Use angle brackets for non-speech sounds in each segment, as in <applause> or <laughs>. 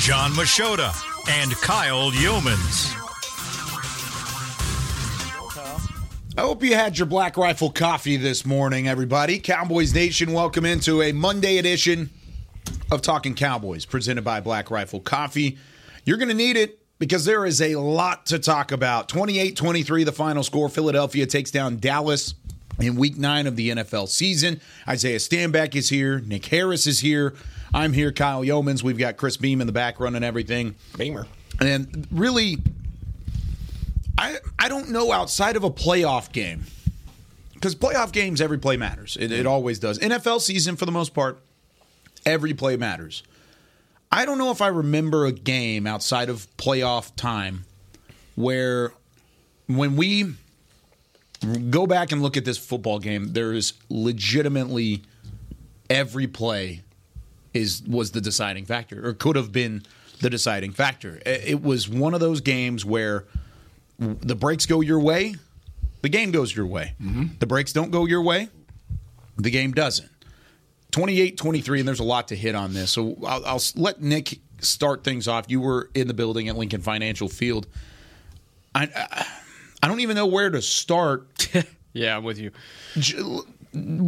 John Machota, and Kyle Yeomans. I hope you had your Black Rifle coffee this morning, everybody. Cowboys Nation, welcome into a Monday edition of Talking Cowboys, presented by Black Rifle Coffee. You're going to need it because there is a lot to talk about. 28 23, the final score. Philadelphia takes down Dallas in week nine of the NFL season. Isaiah Stanback is here. Nick Harris is here. I'm here, Kyle Yeomans. We've got Chris Beam in the back running everything. Beamer. And really, I I don't know outside of a playoff game because playoff games every play matters. It, it mm-hmm. always does. NFL season for the most part, every play matters. I don't know if I remember a game outside of playoff time where when we go back and look at this football game, there is legitimately every play is was the deciding factor or could have been the deciding factor. It was one of those games where the breaks go your way, the game goes your way. The breaks don't go your way, the game doesn't. 28 23, and there's a lot to hit on this. So I'll, I'll let Nick start things off. You were in the building at Lincoln Financial Field. I, I, I don't even know where to start. <laughs> Yeah, I'm with you. J-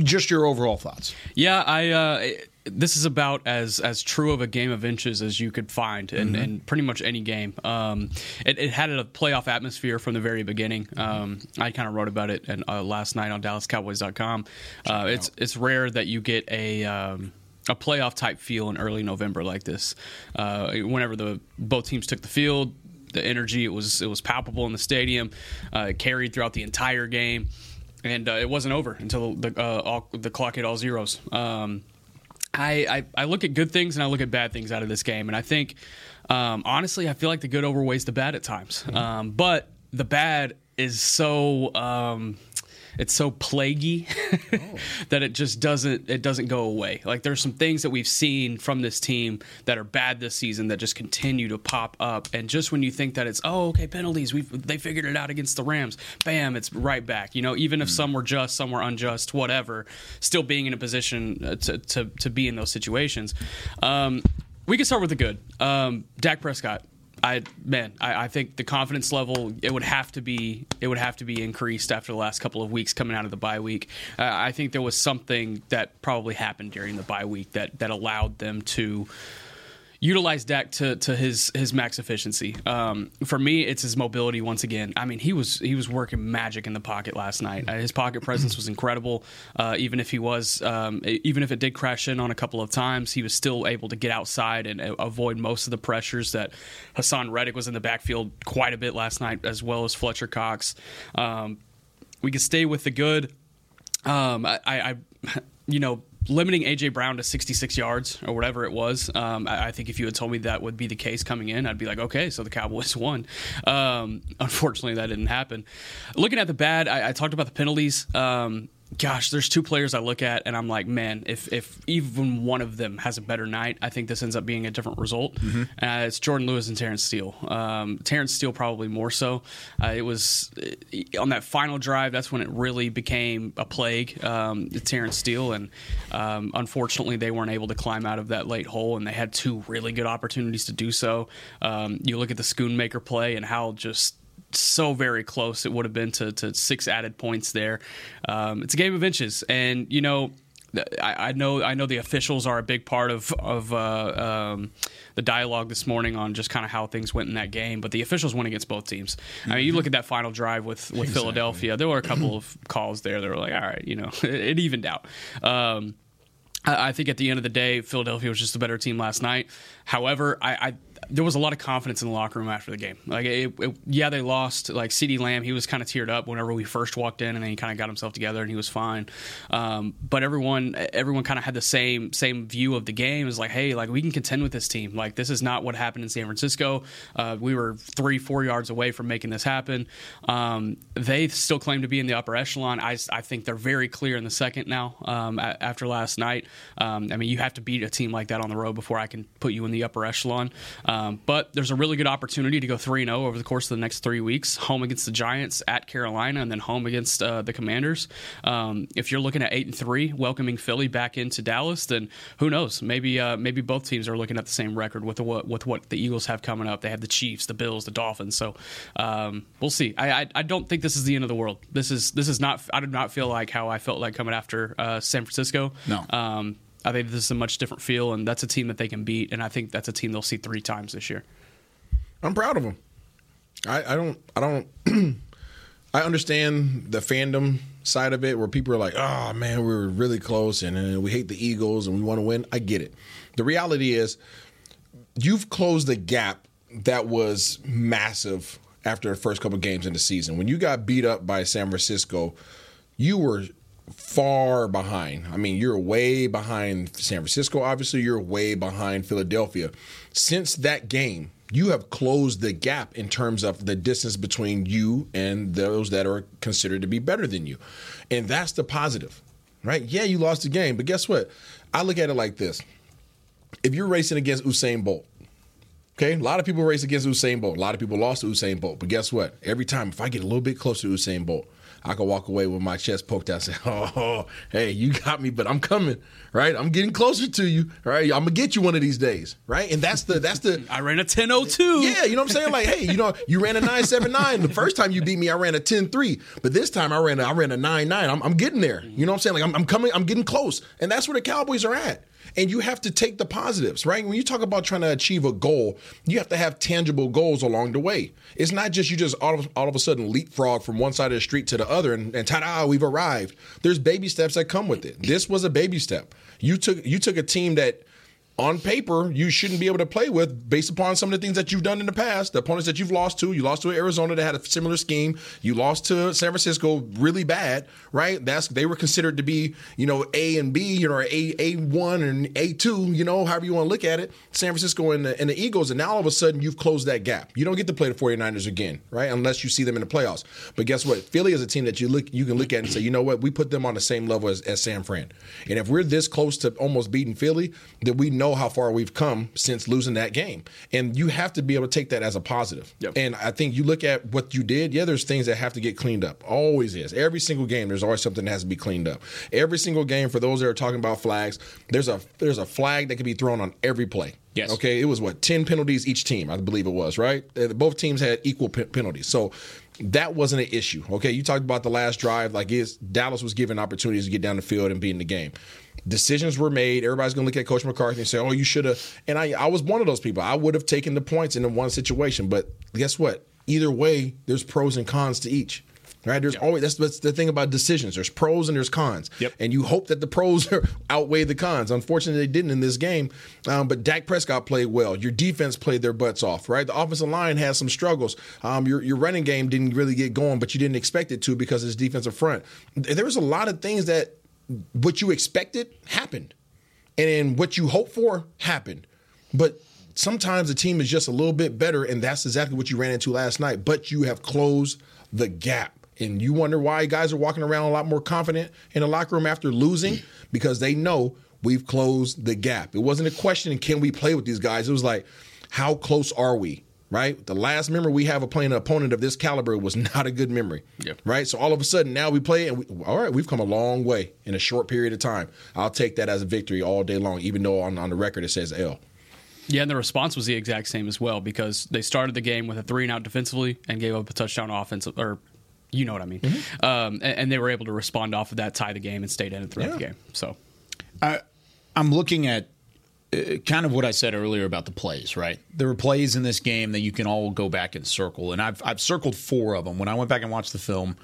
Just your overall thoughts. Yeah, I. Uh, this is about as as true of a game of inches as you could find in, in pretty much any game. Um, it, it had a playoff atmosphere from the very beginning. Um, I kind of wrote about it and, uh, last night on DallasCowboys.com. Uh, it's it's rare that you get a. Um, a playoff type feel in early November like this. Uh, whenever the both teams took the field, the energy it was it was palpable in the stadium. Uh, it carried throughout the entire game, and uh, it wasn't over until the uh, all, the clock hit all zeros. Um, I, I I look at good things and I look at bad things out of this game, and I think um, honestly, I feel like the good overweighs the bad at times. Um, but the bad is so. Um, it's so plaguey <laughs> that it just doesn't it doesn't go away. Like there's some things that we've seen from this team that are bad this season that just continue to pop up. And just when you think that it's oh okay penalties we've they figured it out against the Rams, bam it's right back. You know even if some were just, some were unjust, whatever, still being in a position uh, to to, to be in those situations. Um, we can start with the good. Um, Dak Prescott. I man, I, I think the confidence level it would have to be it would have to be increased after the last couple of weeks coming out of the bye week. Uh, I think there was something that probably happened during the bye week that that allowed them to utilize Dak to, to his his max efficiency. Um, for me, it's his mobility once again. I mean, he was he was working magic in the pocket last night. Uh, his pocket presence was incredible. Uh, even if he was, um, even if it did crash in on a couple of times, he was still able to get outside and uh, avoid most of the pressures that Haason Reddick was in the backfield quite a bit last night, as well as Fletcher Cox. Um, we can stay with the good. Um, I, I, <laughs> you know, limiting AJ Brown to 66 yards or whatever it was. Um, I, I think if you had told me that would be the case coming in, I'd be like, okay, so the Cowboys <laughs> won. Um, unfortunately, that didn't happen. Looking at the bad, I, I talked about the penalties. Um, gosh, there's two players I look at and I'm like, man, if if even one of them has a better night, I think this ends up being a different result. Uh, it's Jourdan Lewis and Terence Steele. Um, Terence Steele probably more so. Uh, it was uh, on that final drive. That's when it really became a plague. Um, Terence Steele, and um, unfortunately, they weren't able to climb out of that late hole, and they had two really good opportunities to do so. Um, you look at the Schoonmaker play and how just so very close it would have been to, to six added points there. Um, it's a game of inches, and you know. I, I know. I know the officials are a big part of of uh, um, the dialogue this morning on just kind of how things went in that game. But the officials went against both teams. I mean, you look at that final drive with with Philadelphia. There were a couple of calls there that were like, all right, you know, it, <laughs> it evened out. Um, I I think at the end of the day, Philadelphia was just a better team last night. However, I, I there was a lot of confidence in the locker room after the game. Like, it, it, yeah, they lost. Like CeeDee Lamb, he was kind of teared up whenever we first walked in, and then he kind of got himself together and he was fine. Um, but everyone, everyone kind of had the same same view of the game. Is like, hey, like we can contend with this team. Like this is not what happened in San Francisco. Uh, we were three, four yards away from making this happen. Um, they still claim to be in the upper echelon. I, I think they're very clear in the second now. Um, after last night, um, I mean, you have to beat a team like that on the road before I can put you in the upper echelon. Um, but there's a really good opportunity to go 3 0 over the course of the next three weeks home against the Giants, at Carolina, and then home against uh, the Commanders. Um, if you're looking at 8 and 3, welcoming Philly back into Dallas, then who knows? Maybe uh, maybe both teams are looking at the same record with the, with what the Eagles have coming up. They have the Chiefs, the Bills, the Dolphins. So um, we'll see. I, I, I don't think this is the end of the world. This is this is not. I do not feel like how I felt like coming after uh, San Francisco. No. I think this is a much different feel, and that's a team that they can beat. And I think that's a team they'll see three times this year. I'm proud of them. I, I don't. I don't. <clears throat> I understand the fandom side of it, where people are like, "Oh man, we were really close, and, and we hate the Eagles, and we want to win." I get it. The reality is, you've closed the gap that was massive after the first couple games in the season. When you got beat up by San Francisco, you were far behind. I mean, you're way behind San Francisco, obviously, you're way behind Philadelphia. Since that game, you have closed the gap in terms of the distance between you and those that are considered to be better than you. And that's the positive, right? Yeah, you lost the game, but guess what? I look at it like this if you're racing against Usain Bolt, Okay, a lot of people race against Usain Bolt. A lot of people lost to Usain Bolt. But guess what? Every time, if I get a little bit closer to Usain Bolt, I can walk away with my chest poked out and say, <laughs> oh, hey, you got me, but I'm coming, right? I'm getting closer to you, right? I'm gonna get you one of these days, right? And that's the that's the I ran a 1002. Yeah, you know what I'm saying? Like, hey, you know, you ran a 979. The first time you beat me, I ran a 103. But this time I ran a, I ran a 99. I'm, I'm getting there. You know what I'm saying? Like I'm, I'm coming, I'm getting close. And that's where the Cowboys are at. And you have to take the positives, right? When you talk about trying to achieve a goal, you have to have tangible goals along the way. It's not just you just all of, all of a sudden leapfrog from one side of the street to the other and, and ta-da, we've arrived. There's baby steps that come with it. This was a baby step. You took you took a team that on paper you shouldn't be able to play with based upon some of the things that you've done in the past. The opponents that you've lost to, you lost to Arizona that had a similar scheme. You lost to San Francisco really bad, right? That's they were considered to be, you know, A and B, you know, A A one and A two, you know, however you want to look at it. San Francisco and the, and the Eagles, and now all of a sudden you've closed that gap. You don't get to play the 49ers again, right? Unless you see them in the playoffs. But guess what? Philly is a team that you look you can look at and say, you know what, we put them on the same level as, as San Fran. And if we're this close to almost beating Philly, then we know how far we've come come since losing that game. And you have to be able to take that as a positive. Yep. And I think you look at what you did, yeah, there's things that have to get cleaned up. Always is. Every single game, there's always something that has to be cleaned up. Every single game, for those that are talking about flags, there's a there's a flag that can be thrown on every play. Yes. Okay. It was what ten penalties each team, I believe it was. Right. Both teams had equal p- penalties. So that wasn't an issue. Okay. You talked about the last drive, like is Dallas was given opportunities to get down the field and be in the game decisions were made. Everybody's going to look at Coach McCarthy and say, "Oh, you should have." And I, I was one of those people. I would have taken the points in the one situation, but guess what? Either way, there's pros and cons to each. Right? There's yep. always that's, that's the thing about decisions. There's pros and there's cons. Yep. And you hope that the pros <laughs> outweigh the cons. Unfortunately, they didn't in this game. Um, but Dak Prescott played well. Your defense played their butts off. Right? The offensive line has some struggles. Um, your your running game didn't really get going, but you didn't expect it to because of its defensive front. There was a lot of things that what you expected happened, and then what you hoped for happened. But sometimes the team is just a little bit better, and that's exactly what you ran into last night. But you have closed the gap. And you wonder why guys are walking around a lot more confident in the locker room after losing because they know we've closed the gap. It wasn't a question, can we play with these guys? It was like, how close are we? Right? The last memory we have of playing an opponent of this caliber was <laughs> not a good memory, yep. right? So all of a sudden now we play and we, all right, we've come a long way in a short period of time. I'll take that as a victory all day long, even though on, on the record it says L. Yeah, and the response was the exact same as well because they started the game with a three and out defensively and gave up a touchdown offensive or you know what I mean. Mm-hmm. Um, and, and, they were able to respond off of that, tie the game, and stayed in it throughout yeah. the game. So, I, I'm looking at kind of what I said earlier about the plays, right? There were plays in this game that you can all go back and circle, and I've I've circled four of them when I went back and watched the film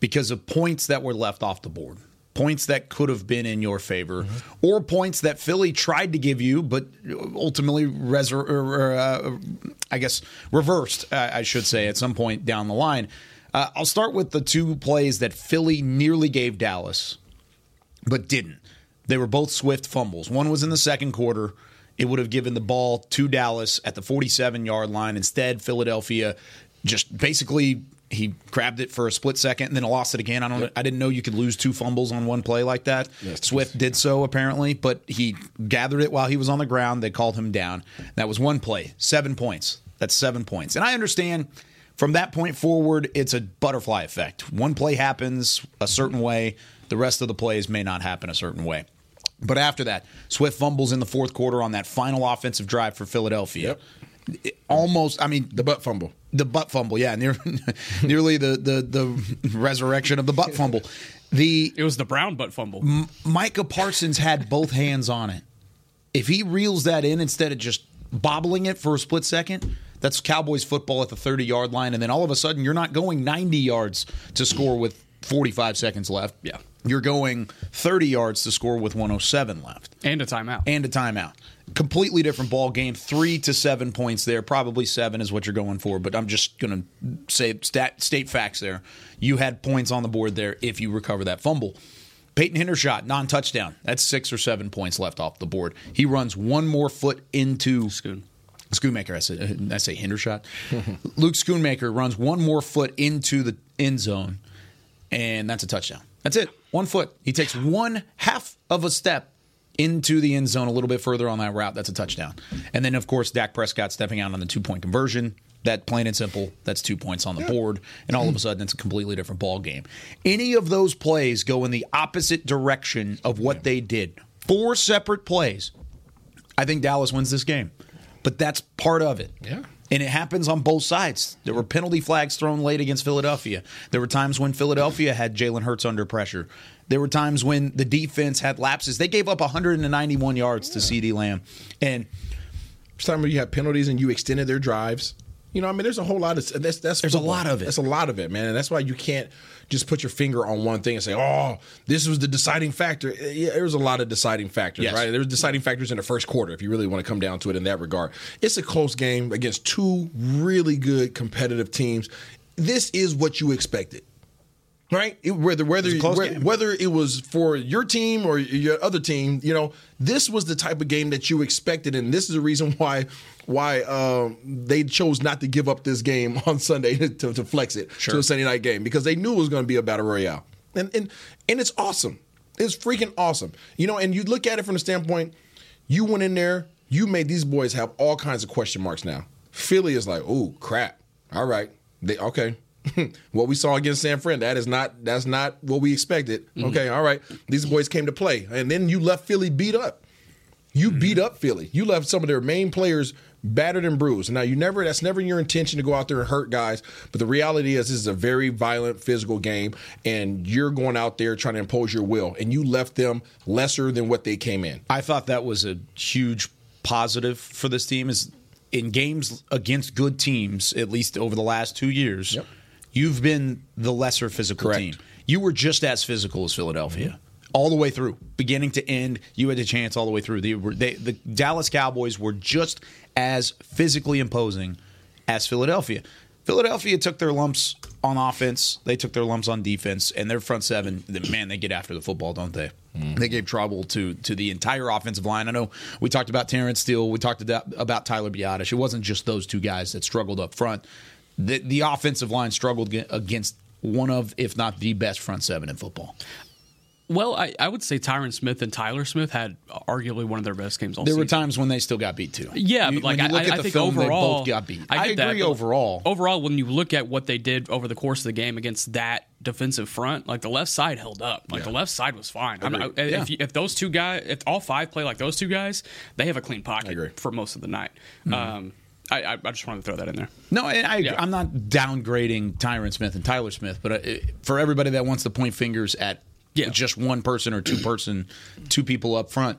because of points that were left off the board. points that could have been in your favor, or points that Philly tried to give you, but ultimately, resur- or, uh, I guess, reversed, uh, I should say, at some point down the line. Uh, I'll start with the two plays that Philly nearly gave Dallas, but didn't. They were both swift fumbles. One was in the second quarter. It would have given the ball to Dallas at the 47 yard line. Instead, Philadelphia just basically he grabbed it for a split second and then lost it again. I don't. I didn't know you could lose two fumbles on one play like that. Swift did so apparently, but he gathered it while he was on the ground. They called him down. That was one play, seven points. That's seven points, and I understand. From that point forward, it's a butterfly effect. One play happens a certain way, the rest of the plays may not happen a certain way. But after that, Swift fumbles in the fourth quarter on that final offensive drive for Philadelphia. It almost, I mean, The butt fumble. the butt fumble, yeah, near, <laughs> nearly the, the the resurrection of the butt fumble. The It was the Brown butt fumble. Micah Parsons had both hands on it. If he reels that in instead of just bobbling it for a split second, that's Cowboys football at the 30 yard line. And then all of a sudden, you're not going 90 yards to score with 45 seconds left. Yeah. You're going 30 yards to score with 107 left And a timeout. and a timeout. Completely different ball game. Three to seven points there. Probably seven is what you're going for, but I'm just going to say stat, state facts there. You had points on the board there if you recover that fumble. Peyton Hendershot, non touchdown. That's six or seven points left off the board. He runs one more foot into Schoon. Schoonmaker. I said uh, I say Hendershot. <laughs> Luke Schoonmaker runs one more foot into the end zone, and that's a touchdown. That's it. One foot. He takes one half of a step into the end zone a little bit further on that route. That's a touchdown. And then, of course, Dak Prescott stepping out on the two point conversion. That plain and simple. That's two points on the board, and all of a sudden, it's a completely different ball game. Any of those plays go in the opposite direction of what they did. Four separate plays. I think Dallas wins this game, but that's part of it. Yeah. And it happens on both sides. There were penalty flags thrown late against Philadelphia. There were times when Philadelphia had Jalen Hurts under pressure. There were times when the defense had lapses. They gave up 191 yards to CeeDee Lamb. And First time when you have penalties and you extended their drives. You know, I mean, there's a whole lot of that's that's There's a lot of it. That's a lot of it, man, and that's why you can't just put your finger on one thing and say, "Oh, this was the deciding factor." Eh, yeah, was a lot of deciding factors, Yes. right? was deciding factors in the first quarter if you really want to come down to it in that regard. It's a close game against two really good competitive teams. This is what you expected. Right, It- whether whether It's a close whe- game. whether it was for your team or your other team, you know, this was the type of game that you expected, and this is the reason <laughs> why why um, they chose not to give up this game <laughs> on Sunday to, to flex it to a Sunday night game because they knew it was going to be a battle royale, and and and it's awesome. It's freaking awesome, you know. And you look at it from the standpoint, you went in there, you made these boys have all kinds of question marks now. Philly is like, oh crap, all right, they okay. <laughs> what we saw against San Fran, that is not that's not what we expected. Mm-hmm. Okay, all right. These boys came to play. And then you left Philly beat up. You mm-hmm. beat up Philly. You left some of their main players battered and bruised. Now you never that's never your intention to go out there and hurt guys. But the reality is this is a very violent physical game and you're going out there trying to impose your will. And you left them lesser than what they came in. I thought that was a huge positive for this team is in games against good teams, at least over the last two years, Yep. You've been the lesser physical Correct. team. You were just as physical as Philadelphia. All the way through, beginning to end, you had a chance all the way through. They were, they, the Dallas Cowboys were just as physically imposing as Philadelphia. Philadelphia took their lumps on offense. They took their lumps on defense, and their front seven. Man, they get after the football, don't they? Mm-hmm. They gave trouble to to the entire offensive line. I know we talked about Terence Steele. We talked about, about Tyler Biadasz. It wasn't just those two guys that struggled up front. The, the offensive line struggled against one of, if not the best front seven in football. Well, I, I would say Tyron Smith and Tyler Smith had arguably one of their best games all There were times when they still got beat too. Yeah, You- but like I, look I at the think film, they overall, both got beat. I, I, get that, agree overall. Overall, when you look at what they did over the course of the game against that defensive front, like the left side held up. Like the left side was fine. I'm not, Agreed. if, if those two guys, if all five play like those two guys, they have a clean pocket for most of the night. Mm-hmm. Um, I, I, I just wanted to throw that in there. No, and I, Yeah. I'm not downgrading Tyron Smith and Tyler Smith, but uh, for everybody that wants to point fingers at Yeah. just one person or two person, two people up front,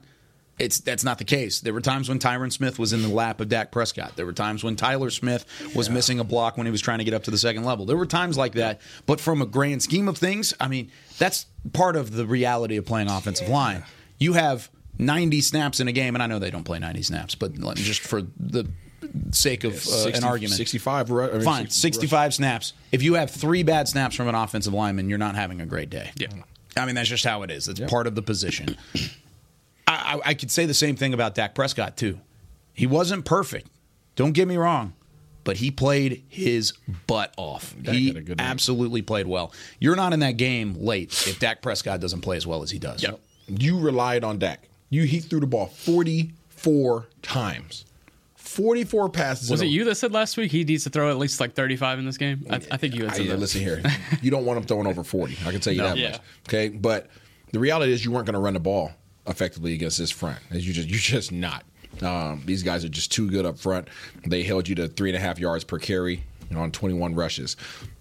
It's that's not the case. There were times when Tyron Smith was in the lap of Dak Prescott. There were times when Tyler Smith was missing a block when he was trying to get up to the second level. There were times like that. But from a grand scheme of things, I mean, that's part of the reality of playing offensive line. You have 90 snaps in a game, and I know they don't play 90 snaps, but just for the sake of uh, 60 an argument, 65. I mean, fine, 60 65 snaps. If you have three bad snaps from an offensive lineman, you're not having a great day. Yeah. I mean, that's just how it is. It's part of the position. I, I, I could say the same thing about Dak Prescott, too. He wasn't perfect. Don't get me wrong. But he played his butt off. he had a good night. absolutely played well. You're not in that game late if Dak Prescott doesn't play as well as he does. Yep. You relied on Dak. You he threw the ball 44 times. 44 passes. Was it a- you that said last week he needs to throw at least like 35 in this game? I, I think you had said yeah, that. listen here. <laughs> You don't want him throwing over 40. I can tell you that Yeah. much. Okay. But the reality is you weren't going to run the ball effectively against this front. As you just you're just not. Um, these guys are just too good up front. They held you to three and a half yards per carry on 21 rushes.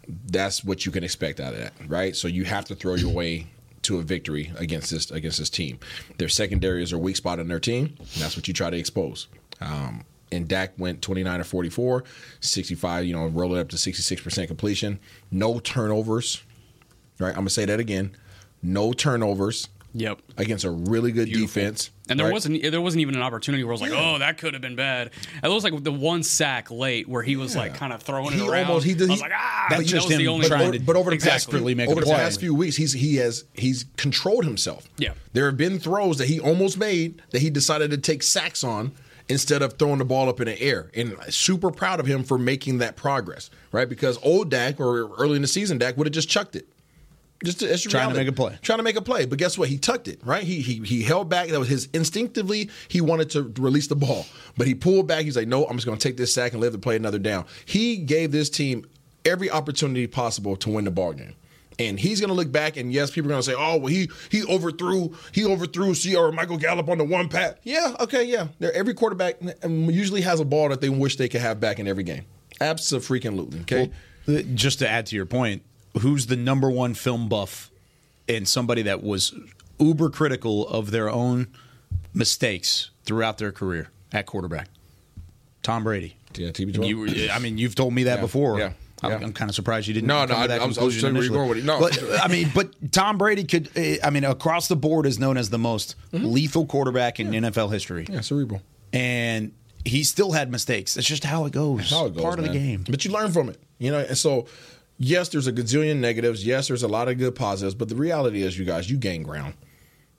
That's what you can expect out of that, right? So you have to throw your way to a victory against this against this team. Their secondary is a weak spot in their team. And that's what you try to expose. Um, and Dak went 29 to 44, 65, you know, roll it up to 66% completion. No turnovers, right? I'm going to say that again. No turnovers Yep. against a really good defense. And there right? wasn't there wasn't even an opportunity where I was like, oh, that could have been bad. And It was like the one sack late where he was like kind of throwing He it around. almost- he did- I was he- like, ah, That's that just was the only trying but, to but over the past desperately make over the past few weeks, he's he has he's controlled himself. Yeah. there have been throws that he almost made that he decided to take sacks on instead of throwing the ball up in the air. And super proud of him for making that progress, right? Because old Dak or early in the season, Dak would have just chucked it. Just to, Trying to make a play. Trying to make a play, but guess what? He tucked it, right? He he he held back. That was his instinctively. He wanted to release the ball, but he pulled back. He's like, "No, I'm just going to take this sack and live to play another down." He gave this team every opportunity possible to win the ball game. And he's going to look back, and yes, people are going to say, "Oh, well, he he overthrew he overthrew C or Michael Gallup on the one pat." Yeah, okay, yeah. There, every quarterback um, usually has a ball that they wish they could have back in every game. Absolutely, okay. Uh, Just to add to your point, who's the number one film buff and somebody that was uber critical of their own mistakes throughout their career at quarterback? Tom Brady. Yeah, TB12. You, I mean, you've told me that Yeah, before. yeah, I'm, yeah. I'm kind of surprised you didn't. No, no, I- that I was- I was initially. going with it. No. but I mean, but Tom Brady could. uh, I mean, across the board is known as the most lethal quarterback in NFL history, Mm-hmm. yeah, cerebral. and he still had mistakes. That's just how it goes. That's how it goes, Part of the game. But you learn from it, you know. And so, yes, there's a gazillion negatives. Yes, there's a lot of good positives. But the reality is, you guys, you gain ground.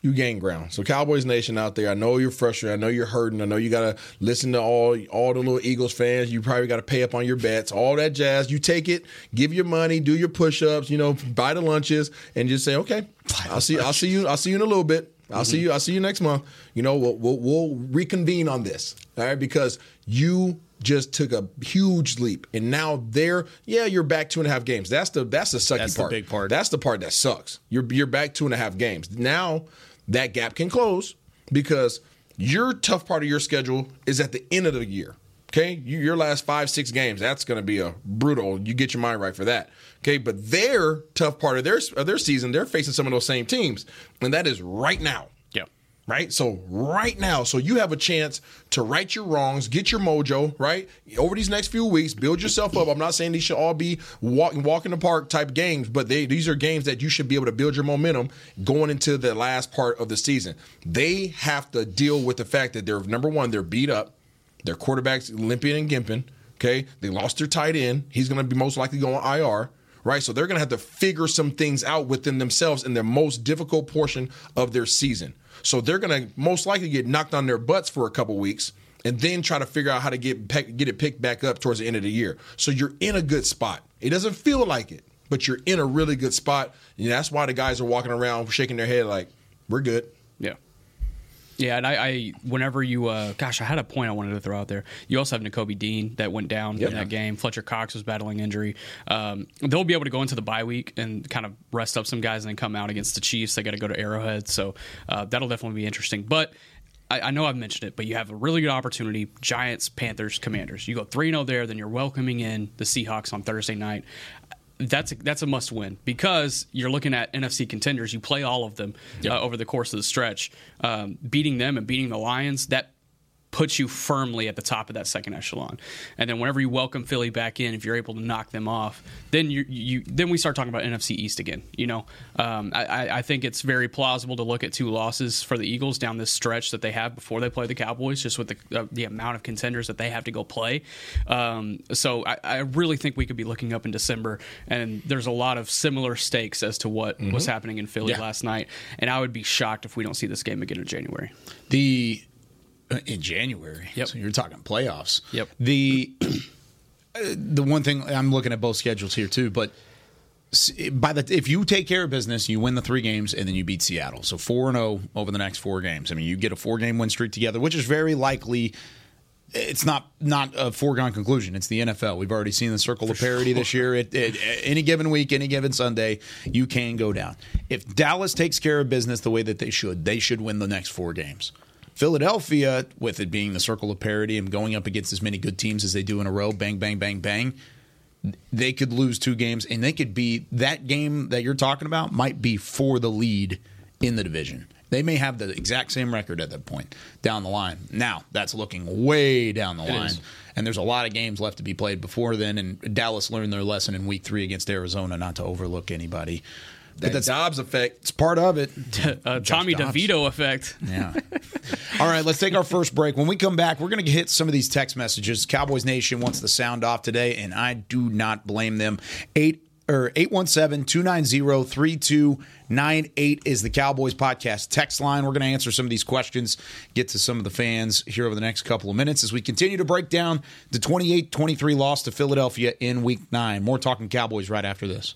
You gain ground. So, Cowboys Nation out there, I know you're frustrated. I know you're hurting. I know you gotta listen to all all the little Eagles fans. You probably got to pay up on your bets, all that jazz. You take it, give your money, do your push-ups, you know, buy the lunches, and just say, okay, I'll see, I'll see you, I'll see you in a little bit. I'll see you. I'll see you next month. You know, we'll, we'll we'll reconvene on this, all right? Because you just took a huge leap, and now they're yeah, you're back two and a half games. That's the that's the sucky That's the part. big part. That's the part that sucks. You're you're back two and a half games. Now that gap can close because your tough part of your schedule is at the end of the year. Okay, you, your last five six games that's going to be a brutal. You get your mind right for that. Okay, but their tough part of their of their season, they're facing some of those same teams, and that is right now. Right? So right now, so you have a chance to right your wrongs, get your mojo, right? Over these next few weeks, build yourself up. I'm not saying these should all be walk walk in the park type games, but they these are games that you should be able to build your momentum going into the last part of the season. They have to deal with the fact that they're number one, they're beat up, their quarterbacks limping and gimping. Okay, they lost their tight end. He's going to be most likely going IR right? So they're going to have to figure some things out within themselves in their most difficult portion of their season. So they're going to most likely get knocked on their butts for a couple weeks and then try to figure out how to get get it picked back up towards the end of the year. So you're in a good spot. It doesn't feel like it, but you're in a really good spot. And that's why the guys are walking around shaking their head like, "We're good." Yeah. And I, I whenever you, uh, gosh, I had a point I wanted to throw out there. You also have Nakobe Dean that went down Yep. in that game. Fletcher Cox was battling injury. Um, they'll be able to go into the bye week and kind of rest up some guys and then come out against the Chiefs. They got to go to Arrowhead, so uh, that'll definitely be interesting. But I, I know I've mentioned it, but you have a really good opportunity: Giants, Panthers, Commanders. You go three zero there, then you're welcoming in the Seahawks on Thursday night. That's a, that's a must win because you're looking at NFC contenders. You play all of them uh, over the course of the stretch. Um, beating them and beating the Lions that puts you firmly at the top of that second echelon. And then whenever you welcome Philly back in, if you're able to knock them off, then you, you then we start talking about NFC East again. You know, um, I, I think it's very plausible to look at two losses for the Eagles down this stretch that they have before they play the Cowboys, just with the, uh, the amount of contenders that they have to go play. Um, so I, I, really think we could be looking up in December, and there's a lot of similar stakes as to what mm-hmm. was happening in Philly yeah. last night. And I would be shocked if we don't see this game again in January. The Uh, in January. Yep. So you're talking playoffs. Yep. The <clears throat> the one thing I'm looking at both schedules here too, but by the if you take care of business, you win the three games and then you beat Seattle. So four and zero oh over the next four games. I mean, you get a four game win streak together, which is very likely. It's not not a foregone conclusion. It's the NFL. We've already seen the circle of parity this year. At, any given week, any given Sunday, you can go down. If Dallas takes care of business the way that they should, they should win the next four games. Philadelphia, with it being the circle of parity and going up against as many good teams as they do in a row, bang, bang, bang, bang, they could lose two games and they could be that game that you're talking about might be for the lead in the division. They may have the exact same record at that point down the line. Now, that's looking way down the it line. Is. And there's a lot of games left to be played before then. And Dallas learned their lesson in week three against Arizona not to overlook anybody. That that's, Dobbs effect. It's part of it. <laughs> uh, Tommy Dobbs. DeVito effect. Yeah. All right, let's take our first break. When we come back, we're going to hit some of these text messages. Cowboys Nation wants the sound off today, and I do not blame them. Eight or 817-290-3298 is the Cowboys podcast text line. We're going to answer some of these questions, get to some of the fans here over the next couple of minutes as we continue to break down the 28-23 loss to Philadelphia in week 9. More talking Cowboys right after this.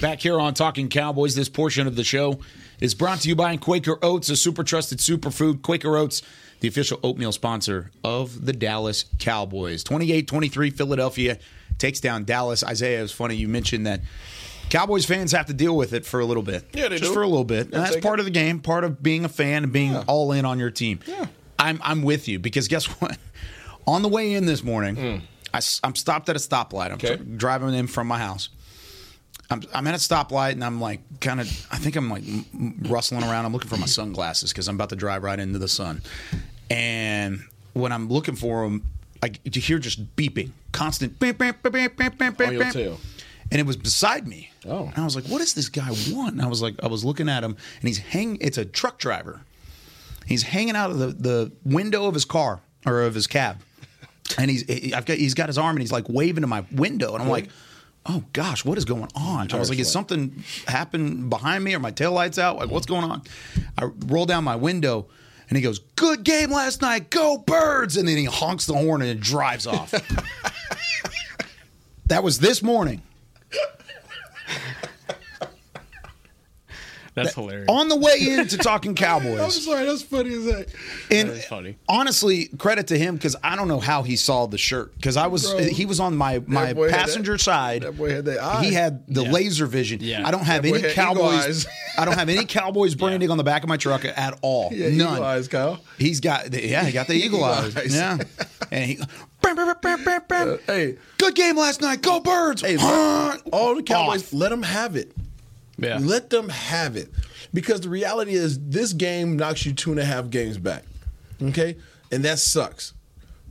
Back here on Talking Cowboys, this portion of the show is brought to you by Quaker Oats, a super trusted superfood. Quaker Oats, the official oatmeal sponsor of the Dallas Cowboys. 28 23, Philadelphia takes down Dallas. Isaiah, it's funny you mentioned that Cowboys fans have to deal with it for a little bit. Yeah, they Just do. for a little bit. And that's part it. of the game, part of being a fan and being yeah. all in on your team. Yeah. I'm, I'm with you because guess <laughs> what? On the way in this morning, mm. I, am stopped at a stoplight. I'm okay. driving in from my house. I'm, I'm at a stoplight and I'm like kind of I think I'm like rustling around. I'm looking for my sunglasses because I'm about to drive right into the sun. And when I'm looking for them, I you hear just beeping, constant beep beep beep beep beep beep beep. beep. Tail. And it was beside me. Oh. And I was like, "What does this guy want?" And I was like, I was looking at him, and he's hang. It's a truck driver. He's hanging out of the, the window of his car, or of his cab, and he's I've got he's got his arm and he's like waving to my window, and I'm like. Oh gosh, what is going on? I was like, is something happened behind me? Or my taillights out? Like, what's going on? I roll down my window, and he goes, "Good game last night, go birds!" And then he honks the horn and it drives off. <laughs> that was this morning. That's hilarious. On the way into talking Cowboys. <laughs> I'm sorry, that's funny as heck. And That is funny. honestly, credit to him because I don't know how he saw the shirt because I was Bro, he was on my my boy had that- passenger side. that boy had that eye. He had the Yeah. laser vision. Yeah. I don't have any Cowboys. <laughs> I don't have any Cowboys <laughs> branding on the back of my truck at all. Yeah, None. eagle eyes, Kyle. He's got the, yeah, he got the eagle, Eagle eyes. eyes. Yeah, and he. bam, bam, bam, bam, bam. Hey, Good game last night. Go birds. hey, all the Cowboys, Off. let them have it. Yeah. Let them have it. Because the reality is, this game knocks you two and a half games back. Okay? And that sucks.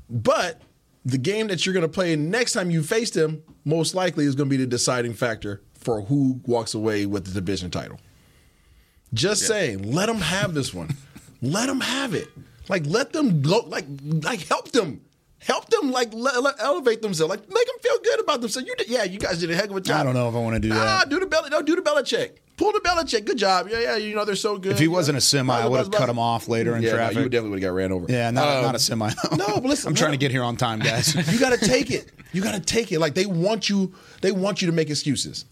But the game that you're going to play next time you face them, most likely is going to be the deciding factor for who walks away with the division title. Just saying, let them have this one. <laughs> let them have it. Like, let them go. Like, like help them. Help them, like, le- le- elevate themselves. Like, make them feel good about themselves. You did, yeah, you guys did a heck of a job. I don't know if I want to do Ah, that. do the belly. No, do the Belichick. Pull the Belichick. Good job. Yeah, yeah. You know they're so good. If he wasn't a semi, I would have cut him off later in yeah, no, traffic. you definitely would have got ran over. yeah, not, Um, not a semi. <laughs> No, but listen, I'm trying to get here on time, guys. <laughs> You got to take it. You got to take it. Like they want you. They want you to make excuses.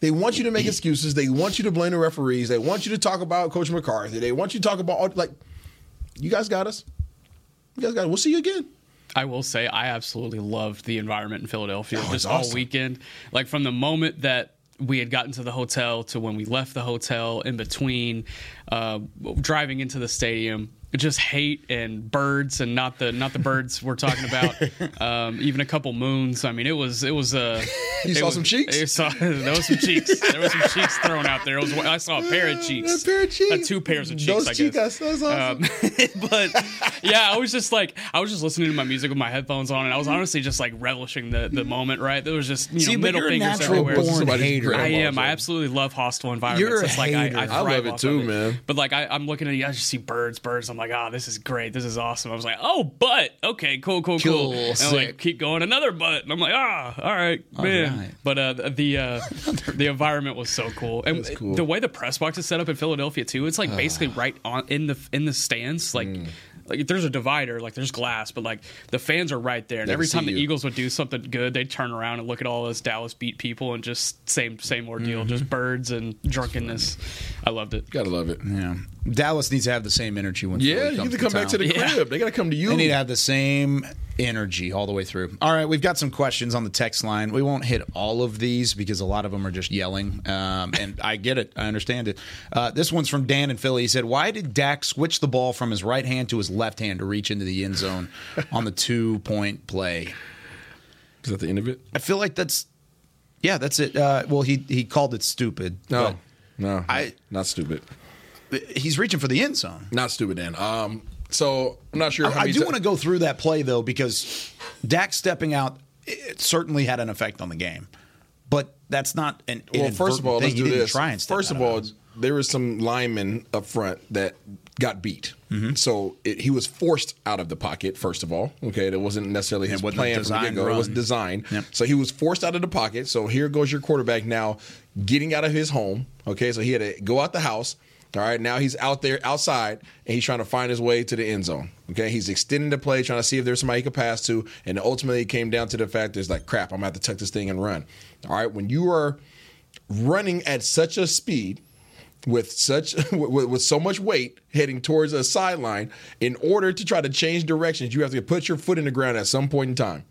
They want you to make excuses. They want you to blame the referees. They want you to talk about Coach McCarthy. They want you to talk about all- like, you guys got us. You guys got. Us. We'll see you again. I will say I absolutely loved the environment in Philadelphia Oh, just all weekend. Like from the moment that we had gotten to the hotel to when we left the hotel, in between uh, driving into the stadium, just hate and birds and not the not the birds we're talking about. <laughs> um, even a couple moons. I mean, it was it was uh, You saw was- some cheeks? it saw- <laughs> there was some cheeks. There was some cheeks thrown out there. It was, I saw a pair of cheeks. A pair of cheeks. Uh, two pairs of cheeks. Those I guess. chicas. That's awesome. Um, <laughs> but yeah, I was just like, I was just listening to my music with my headphones on, and I was honestly just like relishing the, the moment. Right, there was just you See, know middle fingers natural everywhere. born Somebody's hater. I am. I absolutely love hostile environments. You're a it's like I, hater. I, I thrive love it off too, of man. But like I, I'm looking at you, I just see birds, birds. I'm like, oh, this is great. This is awesome. I was like, oh, but okay, cool, cool, cool. Cool, and I'm like, keep going, another butt. And I'm like, ah, all right, man. right. But uh, the the, uh, <laughs> the environment was so cool, and cool. the way the press box is set up in Philadelphia too. It's like basically right on in the in the stands, like. Mm. Like there's a divider, like there's glass, but like the fans are right there. And They every time see the you. Eagles would do something good, they'd turn around and look at all those Dallas beat people and just same same ordeal, Mm-hmm. just birds and drunkenness. I loved it. Gotta love it. yeah, Dallas needs to have the same energy when Yeah, you need to come back to town. the Yeah. crib. They gotta come to you. They need to have the same energy all the way through. All right, we've got some questions on the text line. We won't hit all of these because a lot of them are just yelling. Um, and I get it. I understand it. Uh, this one's from Dan in Philly. He said, Why did Dak switch the ball from his right hand to his left hand to reach into the end zone on the two point play? Is that the end of it? I feel like that's, yeah, that's it. Uh, well, he, he called it stupid. No, no. I- not stupid. He's reaching for the end zone. Not stupid, Dan. Um, so I'm not sure. how I, I do want to go through that play though because Dak stepping out it certainly had an effect on the game, but that's not an. Well, first of all, inadvertent let's. Do this. Try and step first of all, bounds. there was some linemen up front that got beat. Mm-hmm. So it, he was forced out of the pocket. First of all, okay, it wasn't necessarily his wasn't plan from the get go. It was designed. Yep. So he was forced out of the pocket. So here goes your quarterback now, getting out of his home. Okay, so he had to go out the house. All right, now he's out there outside and he's trying to find his way to the end zone. Okay, he's extending the play, trying to see if there's somebody he could pass to, and ultimately it came down to the fact there's like crap. I'm gonna have to tuck this thing and run. All right, when you are running at such a speed with such <laughs> with, with so much weight heading towards a sideline in order to try to change directions you have to put your foot in the ground at some point in time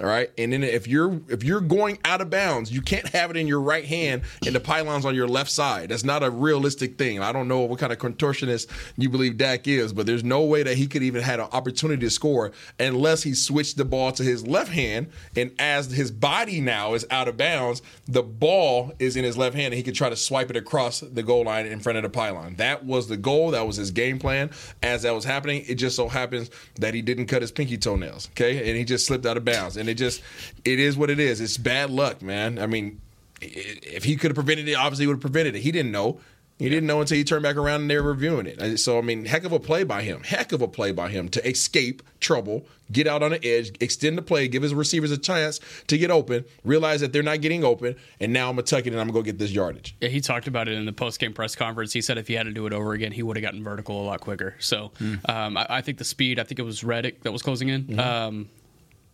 all right? And then if you're if you're going out of bounds you can't have it in your right hand and the pylons on your left side. That's not a realistic thing. I don't know what kind of contortionist you believe Dak is but there's no way that he could even had an opportunity to score unless he switched the ball to his left hand. And as his body now is out of bounds the ball is in his left hand and he could try to swipe it across the goal line in front of the pylon. That was the goal. That was his game plan. As that was happening it just so happens that he didn't cut his pinky toenails okay? And he just slipped out of bounds and it just it is what it is it's bad luck man i mean if he could have prevented it obviously he would have prevented it he didn't know He didn't know until he turned back around and they were reviewing it. So I mean, heck of a play by him. Heck of a play by him to escape trouble, get out on the edge, extend the play, give his receivers a chance to get open, realize that they're not getting open, and now I'm gonna tuck it and I'm gonna go get this yardage. Yeah, he talked about it in the post game press conference. He said if he had to do it over again, he would have gotten vertical a lot quicker. So um, I, I think the speed. I think it was Reddick that was closing in. Um,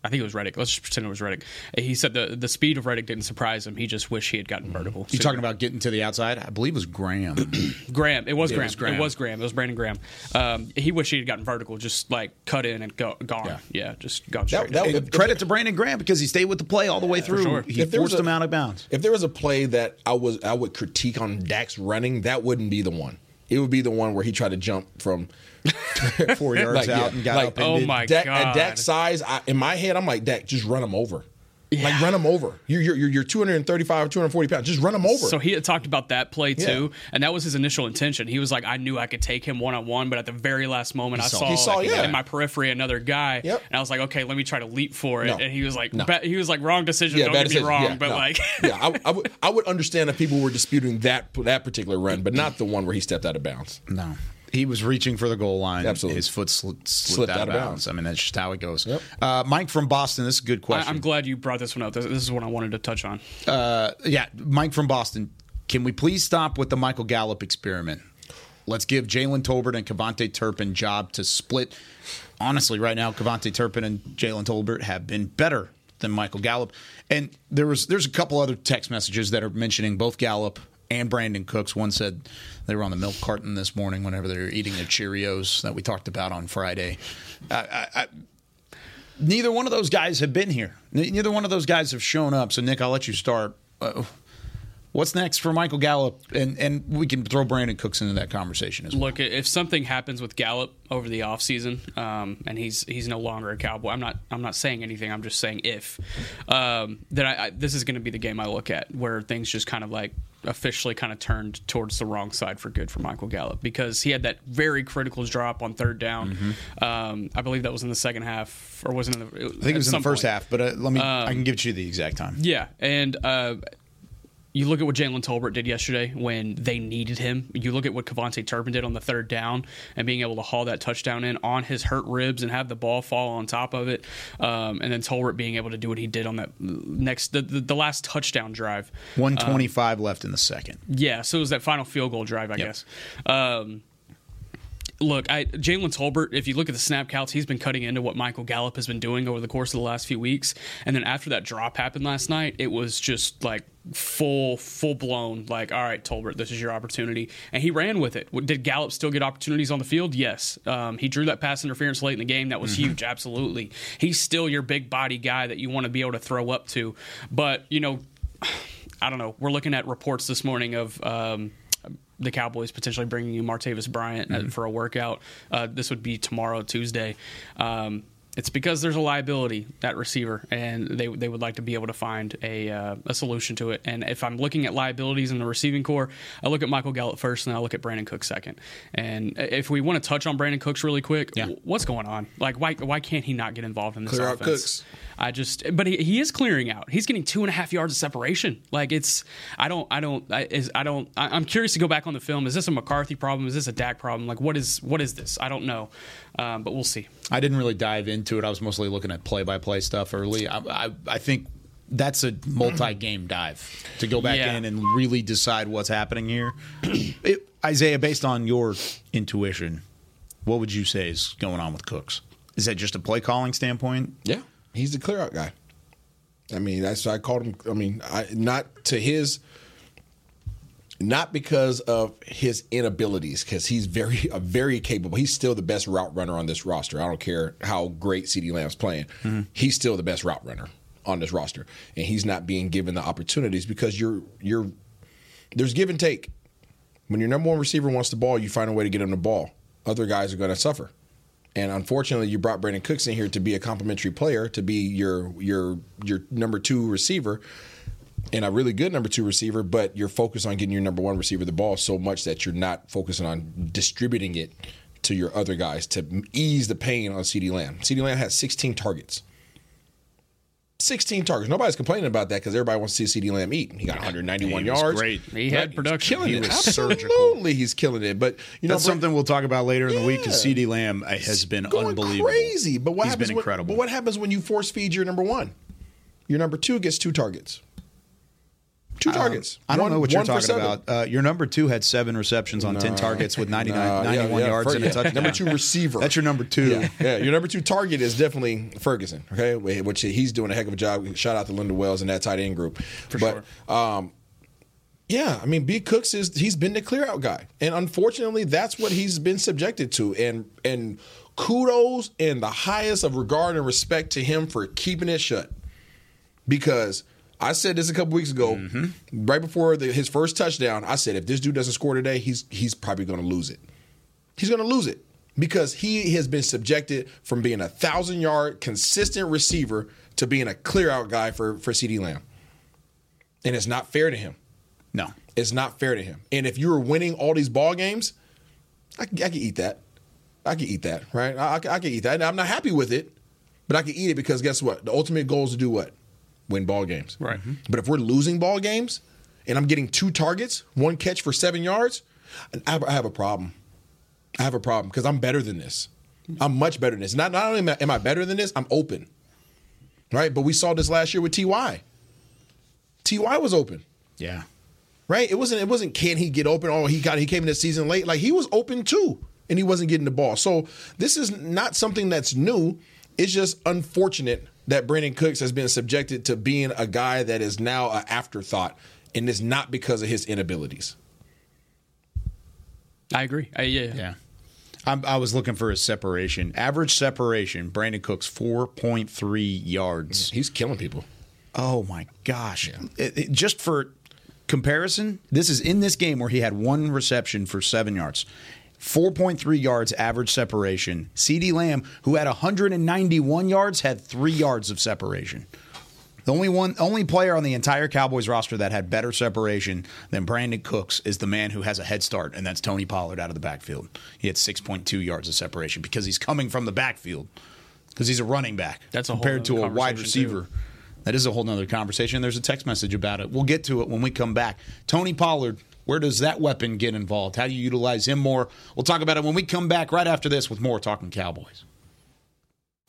I think it was Reddick. Let's just pretend it was Reddick. He said the the speed of Reddick didn't surprise him. He just wished he had gotten vertical. You talking about getting to the outside? I believe it was Graham. <clears throat> Graham. It was, It Graham. was Graham. It was Graham. It was Brandon Graham. Um, he wished he had gotten vertical, just like cut in and go, gone. Yeah, just gone straight. And credit to Brandon Graham because he stayed with the play all the way through. sure. He If forced a- him out of bounds. If there was a play that I was I would critique on Dak's running, that wouldn't be the one. It would be the one where he tried to jump from <laughs> Four yards out and got up and Oh my God. At Dak's size, I, in my head, I'm like, Dak, just run him over. Like run him over. You're you're, you're 235, 240 pounds. Just run him over. So he had talked about that play too, and that was his initial intention. He was like, "I knew I could take him one on one," but at the very last moment, He I saw- saw, he saw, like, yeah. in my periphery another guy, Yep. and I was like, "Okay, let me try to leap for it." No. And he was like, No. ba- "He was like, wrong decision. yeah, Don't bad get me decision. wrong, Yeah, but no. like, <laughs> yeah, I, I would I would understand if people were disputing that that particular run, but not the one where he stepped out of bounds. No. He was reaching for the goal line. Absolutely. His foot slipped, slipped, out, of bounds. I mean, that's just how it goes. Yep. Uh, Mike from Boston, this is a good I, question. I'm glad you brought this one up. This, this is what I wanted to touch on. Uh, yeah, Mike from Boston. Can we please stop with the Michael Gallup experiment? Let's give Jalen Tolbert and KaVontae Turpin job to split. Honestly, right now, KaVontae Turpin and Jalen Tolbert have been better than Michael Gallup. And there was there's a couple other text messages that are mentioning both Gallup and Brandin Cooks. One said they were on the milk carton this morning whenever they were eating the Cheerios that we talked about on Friday. I, I, I, neither one of those guys have been here. Neither one of those guys have shown up. So, Nick, I'll let you start. Uh, what's next for Michael Gallup? And and we can throw Brandin Cooks into that conversation as well. Look, if something happens with Gallup over the offseason, um, and he's he's no longer a Cowboy, I'm not I'm not saying anything. I'm just saying if, um, then I, I, this is going to be the game I look at where things just kind of like officially kind of turned towards the wrong side for good for Michael Gallup because he had that very critical drop on third down. Um, I believe that was in the second half, or wasn't in the. I think it was in the first half, but uh, let me. I can give you the exact time. Yeah, and uh, you look at what Jalen Tolbert did yesterday when they needed him. You look at what KaVontae Turpin did on the third down and being able to haul that touchdown in on his hurt ribs and have the ball fall on top of it, um, and then Tolbert being able to do what he did on that next the, the, the last touchdown drive. One twenty-five left in the second. Yeah, so it was that final field goal drive, I guess. Um, look, I, Jalen Tolbert, if you look at the snap counts, he's been cutting into what Michael Gallup has been doing over the course of the last few weeks. And then after that drop happened last night, it was just like full, full blown, like, all right, Tolbert, this is your opportunity. And he ran with it. Did Gallup still get opportunities on the field? Yes. Um, he drew that pass interference late in the game. That was huge. Absolutely. He's still your big body guy that you want to be able to throw up to. But, you know, <sighs> I don't know. We're looking at reports this morning of um, the Cowboys potentially bringing you Martavis Bryant uh, for a workout. Uh, this would be tomorrow, Tuesday. Um, it's because there's a liability at receiver, and they they would like to be able to find a uh, a solution to it. And if I'm looking at liabilities in the receiving corps, I look at Michael Gallup first, and then I look at Brandin Cooks second. And if we want to touch on Brandin Cooks really quick, what's going on? Like, why why can't he not get involved in this Clear out offense? Cooks. I just, but he, he is clearing out. He's getting two and a half yards of separation. Like it's, I don't, I don't, I, is, I don't. I, I'm curious to go back on the film. Is this a McCarthy problem? Is this a Dak problem? Like what is, what is this? I don't know, um, but we'll see. I didn't really dive into it. I was mostly looking at play-by-play stuff early. I, I, I think that's a multi-game dive to go back Yeah. in and really decide what's happening here. It, Isaiah, based on your intuition, what would you say is going on with Cooks? Is that just a play calling standpoint? Yeah, he's the clear out guy. I mean, that's why I called him. I mean, I, not to his, not because of his inabilities, because he's very, <laughs> uh, very capable. He's still the best route runner on this roster. I don't care how great CeeDee Lamb's playing. He's still the best route runner on this roster, and he's not being given the opportunities because you're you're there's give and take. When your number one receiver wants the ball, you find a way to get him the ball. Other guys are going to suffer. And unfortunately, you brought Brandin Cooks in here to be a complementary player, to be your your your number two receiver, and a really good number two receiver. But you're focused on getting your number one receiver the ball so much that you're not focusing on distributing it to your other guys to ease the pain on CeeDee Lamb. CeeDee Lamb had 16 targets. 16 targets. Nobody's complaining about that because everybody wants to see CeeDee Lamb eat. He got 191 He was yards. great. He had production. Killing He it. was Absolutely, surgical. he's killing it. But you know, That's Brent- something we'll talk about later in the week because CeeDee Lamb uh, has been going unbelievable. crazy. But what He's happens? been when- incredible. but what happens when you force feed your number one? Your number two gets two targets. Two targets. Um, I don't One- know what you're talking about. Uh, your number two had seven receptions on 10 targets with 99, no, 91 yeah, yards Fer- and a yeah. touchdown. Number two receiver. That's your number two. Yeah, yeah. Your number two target is definitely Ferguson. Okay, which he's doing a heck of a job. Shout out to Lunda Wells and that tight end group. For but, sure. Um, yeah, I mean, B. Cooks is he's been the clear out guy, and unfortunately, that's what he's been subjected to. And and kudos and the highest of regard and respect to him for keeping it shut, because. I said this a couple weeks ago, Mm-hmm. right before the, his first touchdown. I said if this dude doesn't score today, he's he's probably going to lose it. He's going to lose it because he has been subjected from being a thousand yard consistent receiver to being a clear out guy for for CeeDee Lamb, and it's not fair to him. No, it's not fair to him. And if you were winning all these ball games, I, I could eat that. I could eat that, right? I, I, I could eat that. I'm not happy with it, but I can eat it because guess what? The ultimate goal is to do what? Win ball games. Right. Mm-hmm. But if we're losing ball games and I'm getting two targets, one catch for seven yards, I have, I have a problem. I have a problem because I'm better than this. I'm much better than this. Not, not only am I, am I better than this, I'm open. Right? But we saw this last year with Ty. Ty was open. Yeah. Right? It wasn't. It wasn't. Can he get open? Oh, he got. He came in the season late. Like he was open too, and he wasn't getting the ball. So this is not something that's new. It's just unfortunate that Brandin Cooks has been subjected to being a guy that is now an afterthought, and it's not because of his inabilities. I agree. I, yeah. Yeah. I'm, I was looking for his separation. Average separation, Brandin Cooks, 4.3 yards. He's killing people. Oh, my gosh. It- it- just for comparison, this is in this game where he had one reception for seven yards. 4.3 yards average separation. CeeDee Lamb, who had 191 yards, had three yards of separation. The only one, only player on the entire Cowboys roster that had better separation than Brandin Cooks is the man who has a head start, and that's Tony Pollard out of the backfield. He had 6.2 yards of separation because he's coming from the backfield because he's a running back. That's compared to a wide receiver. That is a whole nother conversation. There's a text message about it. We'll get to it when we come back. Tony Pollard, where does that weapon get involved? How do you utilize him more? We'll talk about it when we come back right after this with more Talking Cowboys.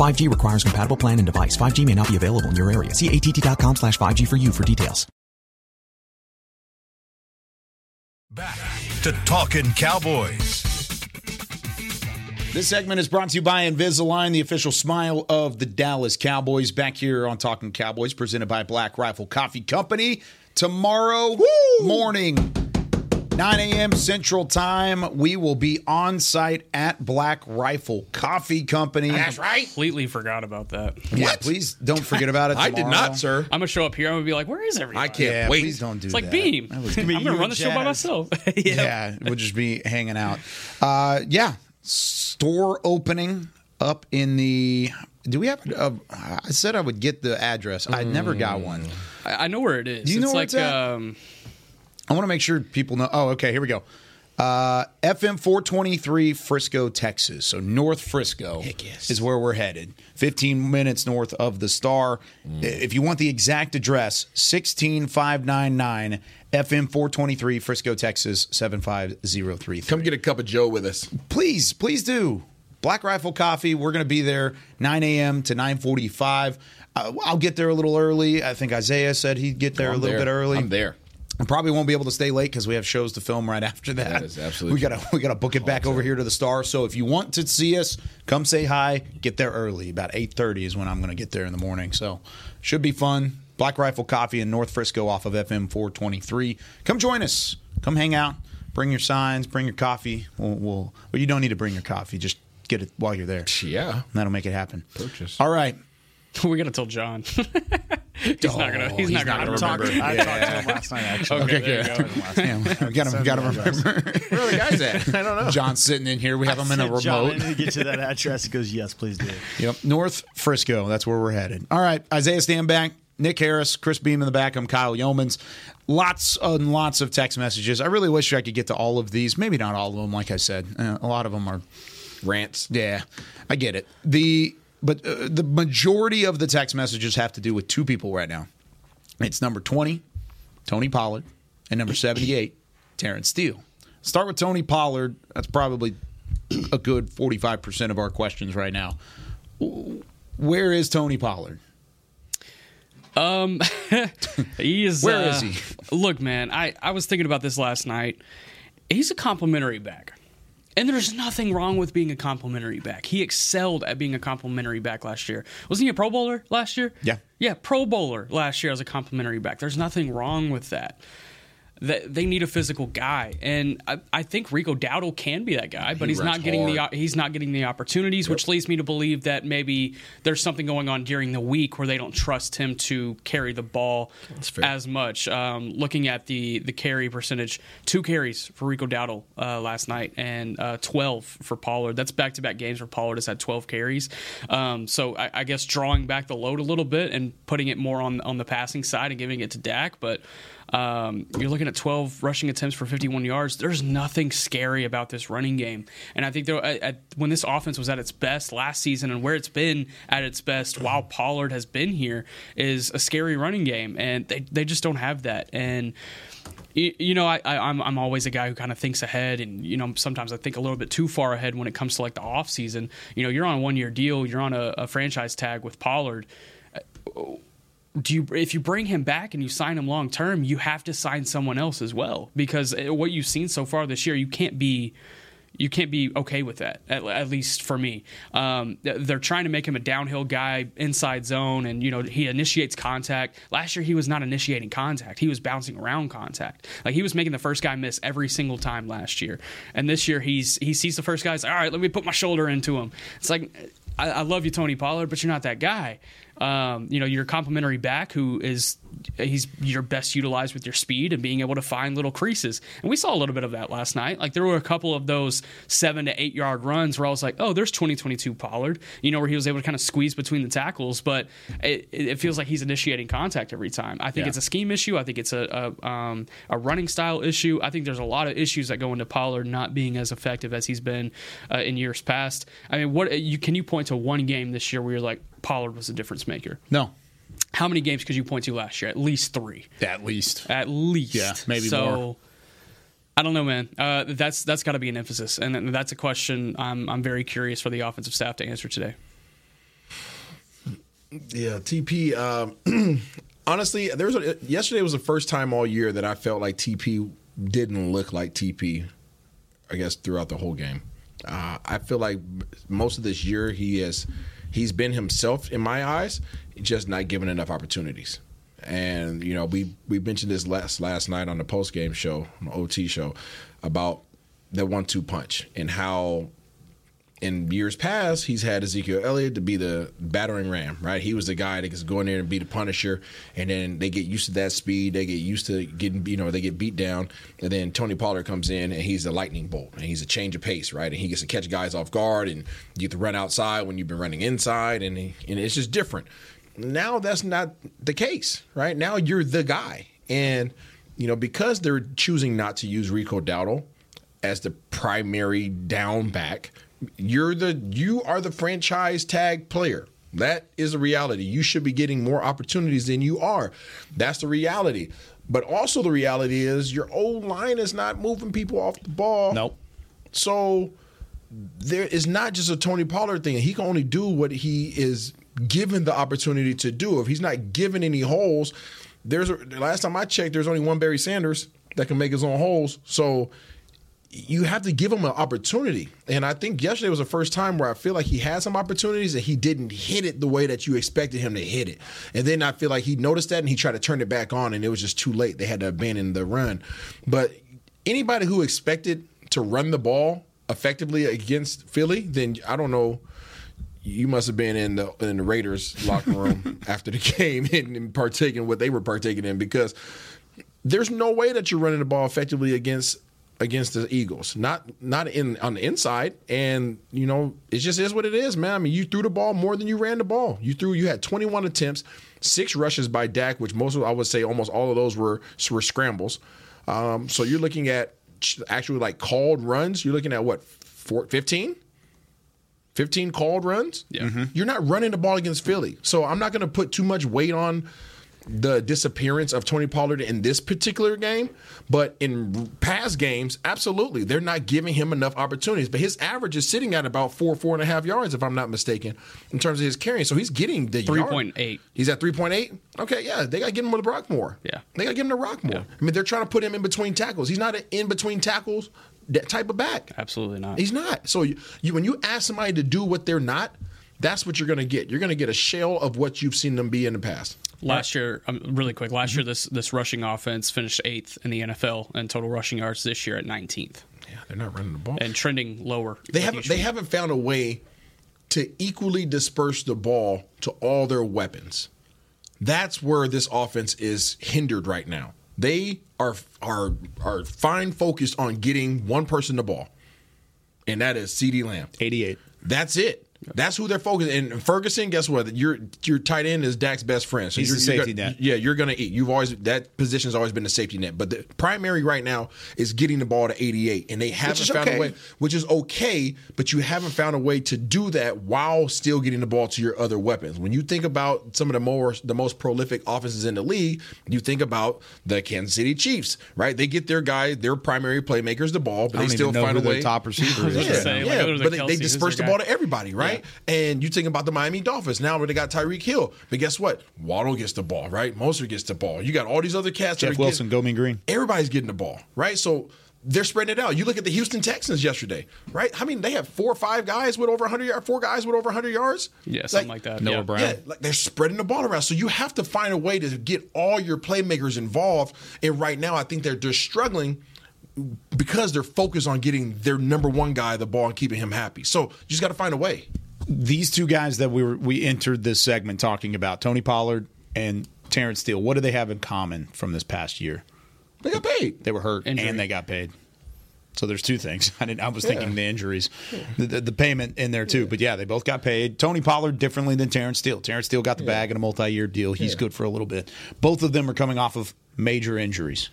5G requires compatible plan and device. 5G may not be available in your area. See att.com slash 5G for you for details. Back to Talking Cowboys. This segment is brought to you by Invisalign, the official smile of the Dallas Cowboys. Back here on Talking Cowboys, presented by Black Rifle Coffee Company. Tomorrow morning, 9 a.m. Central Time. We will be on site at Black Rifle Coffee Company. That's right. Completely forgot about that. Yeah, please don't forget about it. <laughs> I did not, sir. I'm gonna show up here. I'm gonna be like, "Where is everybody?" I can't Yeah, wait. please don't do It's like that. Beam. That was- <laughs> I'm gonna run and the show by Jazz. myself. <laughs> yeah, we'll just be hanging out. Uh, yeah, store opening up in the. Do we have? A, I said I would get the address. I never got one. I I know where it is. Do you know where like, it's at? Um, I want to make sure people know. Oh, okay. Here we go. Uh, FM 423 Frisco, Texas. So North Frisco is where we're headed. 15 minutes north of the Star. If you want the exact address, 16599 FM 423 Frisco, Texas 75033. Come get a cup of Joe with us. Please, please do. Black Rifle Coffee. We're going to be there 9 a.m. to 9:45. Uh, I'll get there a little early. I think Isaiah said he'd get there I'm a little there. bit early. I'm there. I probably won't be able to stay late because we have shows to film right <laughs> after that. That is absolutely We gotta we gotta book it back over here to the Star. So if you want to see us, come say hi. Get there early. About eight thirty is when I'm going to get there in the morning. So should be fun. Black Rifle Coffee in North Frisco off of FM 423. Come join us. Come hang out. Bring your signs. Bring your coffee. We'll, we'll well, you don't need to bring your coffee. Just get it while you're there. Yeah. That'll make it happen. Purchase. All right. <laughs> we gotta tell John. <laughs> he's not gonna. He's, not gonna Talked- remember. I talked to him last night, actually. Okay, Okay, good. go. <laughs> Damn, we got him. Got him. Remember. Where are the guys at? <laughs> I don't know. John's sitting in here. We have him in a Said, John, remote. I need to get you that address. He goes, yes, please do. Yep. North Frisco. That's where we're headed. All right. Isaiah Stanback. Nick Harris, Chris Beam in the back. I'm Kyle Youmans. Lots and lots of text messages. I really wish I could get to all of these. Maybe not all of them, like I said. Uh, a lot of them are Rants. yeah, I get it. The but uh, the majority of the text messages have to do with two people right now. It's number 20, Tony Pollard, and number 78, Terence Steele. Start with Tony Pollard. That's probably a good 45% of our questions right now. Where is Tony Pollard? Um, <laughs> he is. Where uh, is he? Look, man, I I was thinking about this last night. He's a complementary back. And there's nothing wrong with being a complementary back. He excelled at being a complementary back last year. Wasn't he a Pro Bowler last year? Yeah. Yeah, Pro Bowler last year as a complementary back. There's nothing wrong with that. They, they need a physical guy, and I, I think Rico Dowdle can be that guy, but He he's not getting the he's not getting the opportunities, which leads me to believe that maybe there's something going on during the week where they don't trust him to carry the ball as much. Um, looking at the the carry percentage, two carries for Rico Dowdle uh, last night and uh, 12 for Pollard. That's back to back games where Pollard has had 12 carries. Um, so I, I guess drawing back the load a little bit and putting it more on on the passing side and giving it to Dak, but. Um, you're looking at 12 rushing attempts for 51 yards. There's nothing scary about this running game, and I think there, at, at, when this offense was at its best last season and where it's been at its best while Pollard has been here is a scary running game, and they they just don't have that. And you, know, I, I, I'm I'm always a guy who kind of thinks ahead, and you know, sometimes I think a little bit too far ahead when it comes to like the off season. You know, you're on a one year deal, you're on a, a franchise tag with Pollard do you if you bring him back and you sign him long term, you have to sign someone else as well because uh, what you've seen so far this year, you can't be you can't be okay with that. At, at least for me, um, they're trying to make him a downhill guy, inside zone, and you know he initiates contact. Last year he was not initiating contact; he was bouncing around contact. Like he was making the first guy miss every single time last year, and this year he's he sees the first guy. He's all right, let me put my shoulder into him. It's like I, I love you, Tony Pollard, but you're not that guy. Um, you know, you're complementary back who is he's you're best utilized with your speed and being able to find little creases. And we saw a little bit of that last night. Like there were a couple of those seven to eight yard runs where I was like, oh, there's 2022 Pollard. You know, where he was able to kind of squeeze between the tackles, but it, it feels like he's initiating contact every time. I think Yeah. it's a scheme issue. I think it's a a, um, a running style issue. I think there's a lot of issues that go into Pollard not being as effective as he's been uh, in years past. I mean, what you can you point to one game this year where you're like Pollard was a difference maker? No. How many games could you point to last year? At least three. At least. At least. Yeah, maybe so, more. I don't know, man. Uh, that's that's got to be an emphasis, and that's a question I'm I'm very curious for the offensive staff to answer today. Yeah, TP. Um, <clears throat> honestly, there was a, yesterday was the first time all year that I felt like TP didn't look like TP. I guess throughout the whole game, uh, I feel like most of this year he has he's been himself in my eyes, just not given enough opportunities. And you know, we we mentioned this last last night on the post game show, on the OT show, about the one two punch and how in years past, he's had Ezekiel Elliott to be the battering ram, right? He was the guy that gets go in there and be the Punisher, and then they get used to that speed. They get used to getting, you know, they get beat down, and then Tony Pollard comes in and he's a lightning bolt, and he's a change of pace, right? And he gets to catch guys off guard, and you get to run outside when you've been running inside, and he, and it's just different. Now that's not the case, right? Now you're the guy, and you know because they're choosing not to use Rico Dowdle as the primary down back you're the you are the franchise tag player. That is the reality. You should be getting more opportunities than you are. That's the reality. But also the reality is your old line is not moving people off the ball. Nope. So there is not just a Tony Pollard thing. He can only do what he is given the opportunity to do. If he's not given any holes, there's a, last time I checked, there's only one Barry Sanders that can make his own holes. So you have to give him an opportunity. And I think yesterday was the first time where I feel like he had some opportunities and he didn't hit it the way that you expected him to hit it. And then I feel like he noticed that and he tried to turn it back on and it was just too late. They had to abandon the run. But anybody who expected to run the ball effectively against Philly, then I don't know. You must have been in the in the Raiders locker room <laughs> after the game and, and partaking what they were partaking in because there's no way that you're running the ball effectively against against the Eagles. Not not in on the inside. And you know, it just is what it is, man. I mean, you threw the ball more than you ran the ball. You threw you had 21 attempts, six rushes by Dak, which most of I would say almost all of those were were scrambles. Um, so you're looking at actually like called runs. You're looking at what 15? 15 called runs. Yeah. You're not running the ball against Philly. So I'm not going to put too much weight on the disappearance of Tony Pollard in this particular game, but in past games, absolutely, they're not giving him enough opportunities. But his average is sitting at about four, four and a half yards, if I'm not mistaken, in terms of his carrying. So he's getting the three point eight. He's at three point eight. Okay, yeah, they got to get him with the rock more. Yeah. they got to get him the rock more. I mean, they're trying to put him in between tackles. He's not an in between tackles type of back. Absolutely not. He's not. So you, you when you ask somebody to do what they're not, that's what you're going to get. You're going to get a shell of what you've seen them be in the past. Last year, um, really quick. Last Mm-hmm. year, this this rushing offense finished eighth in the NFL in total rushing yards. This year at 19th, Yeah, they're not running the ball. and trending lower. They haven't they week. haven't found a way to equally disperse the ball to all their weapons. That's where this offense is hindered right now. They are are are fine focused on getting one person the ball, and that is CeeDee Lamb. 88. That's it. That's who they're focused. And Ferguson, guess what? Your your tight end is Dak's best friend. So He's you're, the you're safety gonna- net. Yeah, you're going to eat. You've always that position's always been the safety net. But the primary right now is getting the ball to 88, and they haven't found okay. a way, which is okay. But you haven't found a way to do that while still getting the ball to your other weapons. When you think about some of the more the most prolific offenses in the league, you think about the Kansas City Chiefs. Right? They get their guy, their primary playmakers the ball, but I they don't still even know find who a way. their top <laughs> receiver is. was Yeah, like, yeah, but they, they disperse the their ball to everybody, right? And you think about the Miami Dolphins now where they got Tyreek Hill, but guess what? Waddle gets the ball, right? Mostert gets the ball. You got all these other cats. Jeff Wilson, getting, go mean green. Everybody's getting the ball, right? So they're spreading it out. You look at the Houston Texans yesterday, right? I mean, they have four or five guys with over 100 yards, four guys with over 100 yards. Yeah, something like that. Noah yeah. Brown. Yeah, like they're spreading the ball around. So you have to find a way to get all your playmakers involved. And right now, I think they're just struggling because they're focused on getting their number one guy the ball and keeping him happy. So you just got to find a way. These two guys that we were, we entered this segment talking about, Tony Pollard and Terence Steele, what do they have in common from this past year? They got paid. They were hurt Injury. and they got paid. So there's two things. <laughs> I didn't. I was thinking the injuries, the, the, the payment in there too. But yeah, they both got paid. Tony Pollard differently than Terence Steele. Terence Steele got the bag in a multi-year deal. He's good for a little bit. Both of them are coming off of major injuries.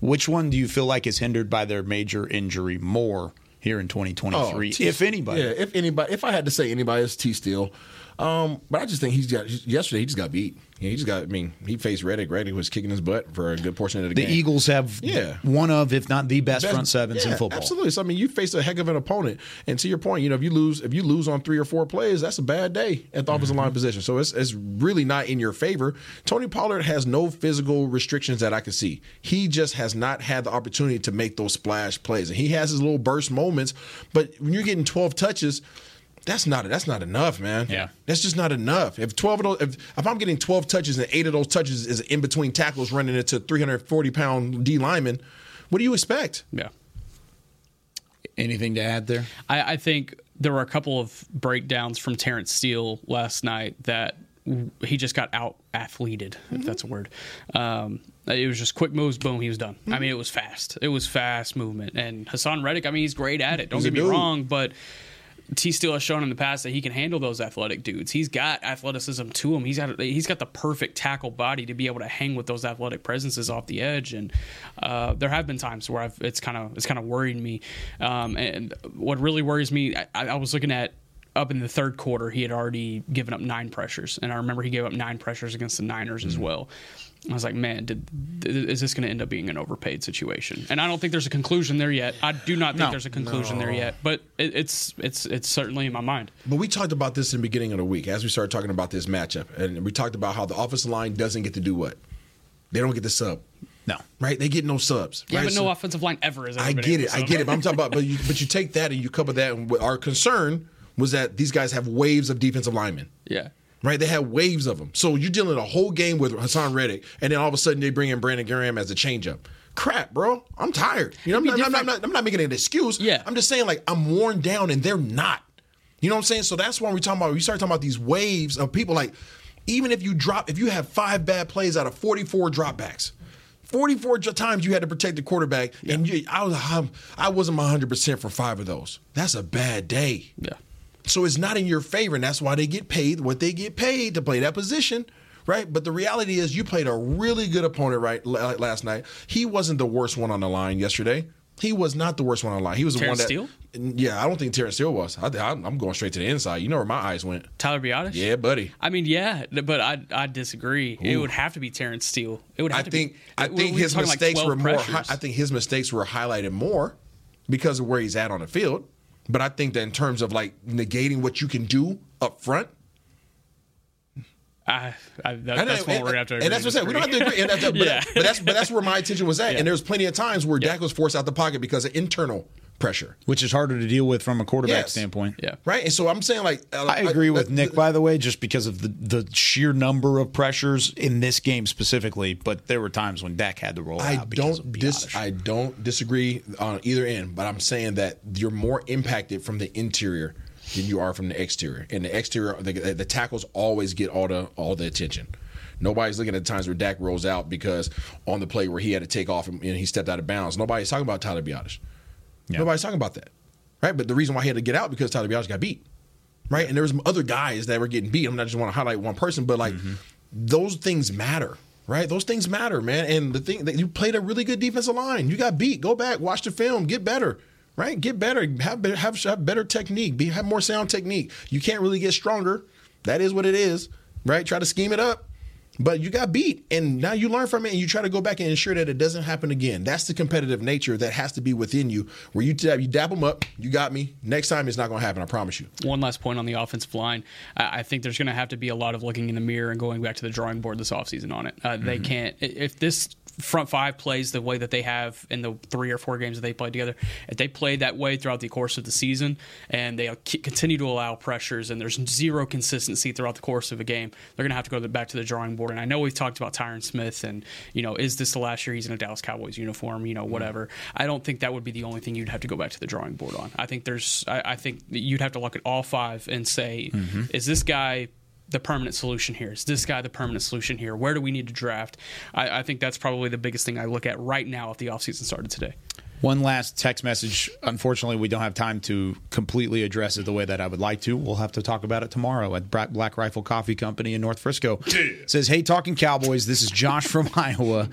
Which one do you feel like is hindered by their major injury more here in 2023, T- if anybody? Yeah, if anybody. If I had to say anybody, it's T. Steele. Um, but I just think he's got. Yesterday, he just got beat. Yeah, he just got. I mean, he faced Reddick. Reddick was kicking his butt for a good portion of the, The game. The Eagles have Yeah. one of, if not the best, Best- front sevens yeah, in football. Absolutely. So I mean, you face a heck of an opponent, and to your point, you know, if you lose, if you lose on three or four plays, that's a bad day at the offensive Mm-hmm. line position. So it's it's really not in your favor. Tony Pollard has no physical restrictions that I can see. He just has not had the opportunity to make those splash plays, and he has his little burst moments. But when you're getting 12 touches. That's not that's not enough, man. Yeah. that's just not enough. If twelve of those, if, if I'm getting twelve touches and eight of those touches is in between tackles running into 340 pound D lineman, what do you expect? Yeah. Anything to add there? I, I think there were a couple of breakdowns from Terence Steele last night that he just got out athleted, if that's a word. Um, it was just quick moves, boom, he was done. I mean, it was fast. It was fast movement. And Haason Reddick, I mean, he's great at it. Don't He's get me dude. wrong, but T Steele has shown in the past that he can handle those athletic dudes. He's got athleticism to him. He's got he's got the perfect tackle body to be able to hang with those athletic presences off the edge. And uh, there have been times where I've, it's kind of it's kind of worried me. Um, and what really worries me, I, I was looking at up in the third quarter, he had already given up nine pressures, and I remember he gave up nine pressures against the Niners as well. I was like, man, did, is this going to end up being an overpaid situation? And I don't think there's a conclusion there yet. I do not think No. there's a conclusion there yet, but it, it's it's it's certainly in my mind. But we talked about this in the beginning of the week as we started talking about this matchup, and we talked about how the offensive line doesn't get to do what they don't get the sub. No, right? They get no subs. Yeah, right? but no So- offensive line ever is. I get it. I get it. But I'm talking about, but you, but you take that and you cover that, and our concern was that these guys have waves of defensive linemen. Yeah. Right, they had waves of them. So you're dealing a whole game with Haason Reddick, and then all of a sudden they bring in Brandon Graham as a changeup. Crap, bro. I'm tired. You know, I'm, not, I'm, not, I'm, not, I'm not making an excuse. Yeah. I'm just saying, like, I'm worn down, and they're not. You know what I'm saying? So that's why we're talking about. We start talking about these waves of people. Like, even if you drop, if you have five bad plays out of 44 dropbacks, 44 times you had to protect the quarterback, and you, I was I'm- I wasn't 100 percent for five of those. That's a bad day. Yeah. So it's not in your favor, and that's why they get paid what they get paid to play that position, right? But the reality is, you played a really good opponent right last night. He wasn't the worst one on the line yesterday. He was not the worst one on the line. He was the Terence one that. Steele? Mm, yeah, I don't think Terence Steele was. I, I'm going straight to the inside. You know where my eyes went. Tyler Biadasz? Yeah, buddy. I mean, yeah, but I I disagree. It would have to be Terence Steele. It would have I to think be. I think we his like mistakes 12 were more. I think his mistakes were highlighted more because of where he's at on the field. But I think that in terms of like negating what you can do up front, I, I, that, know, that's what we're have. And that's what I said. We don't have to agree. And that's, <laughs> but, yeah. but that's but that's where my attention was at. Yeah. And there was plenty of times where Dak was forced out the pocket because of internal pressure. which is harder to deal with from a quarterback Yes. standpoint. Yeah. Right. And so I'm saying like uh, I agree with Nick, by the way, just because of the, the sheer number of pressures in this game specifically. But there were times when Dak had to roll I out. because don't dis- I don't disagree on either end, but I'm saying that you're more impacted from the interior than you are from the exterior. And the exterior, the, the tackles always get all the all the attention. Nobody's looking at the times where Dak rolls out because on the play where he had to take off and, and he stepped out of bounds. Nobody's talking about Tyler Biadasz. Nobody's talking about that, right? But the reason why he had to get out because Tyler Biadasz got beat, right? And there was other guys that were getting beat. I'm not just want to highlight one person, but like mm-hmm. those things matter, right? Those things matter, man. And the thing that you played a really good defensive line, you got beat. Go back, watch the film, get better. Right, get better, have better, have, have better technique, be have more sound technique. You can't really get stronger. That is what it is, right? Try to scheme it up, but you got beat, and now you learn from it, and you try to go back and ensure that it doesn't happen again. That's the competitive nature that has to be within you, where you dab, you dap them up. You got me. Next time, it's not going to happen. I promise you. One last point on the offensive line. I I think there's going to have to be a lot of looking in the mirror and going back to the drawing board this offseason on it. Uh, They Mm-hmm. can't, if this front five plays the way that they have in the three or four games that they played together, if they play that way throughout the course of the season and they continue to allow pressures and there's zero consistency throughout the course of a game, they're going to have to go back to the drawing board. And I know we've talked about Tyron Smith and, you know, is this the last year he's in a Dallas Cowboys uniform, you know, mm-hmm. whatever. I don't think that would be the only thing you'd have to go back to the drawing board on. I think there's, I, I think you'd have to look at all five and say, mm-hmm. is this guy the permanent solution here? Is this guy the permanent solution here? Where do we need to draft? I, I think that's probably the biggest thing I look at right now if the offseason started today. One last text message. Unfortunately, we don't have time to completely address it the way that I would like to. We'll have to talk about it tomorrow at Black Rifle Coffee Company in North Frisco. It says, "Hey, talking Cowboys. This is Josh from <laughs> Iowa.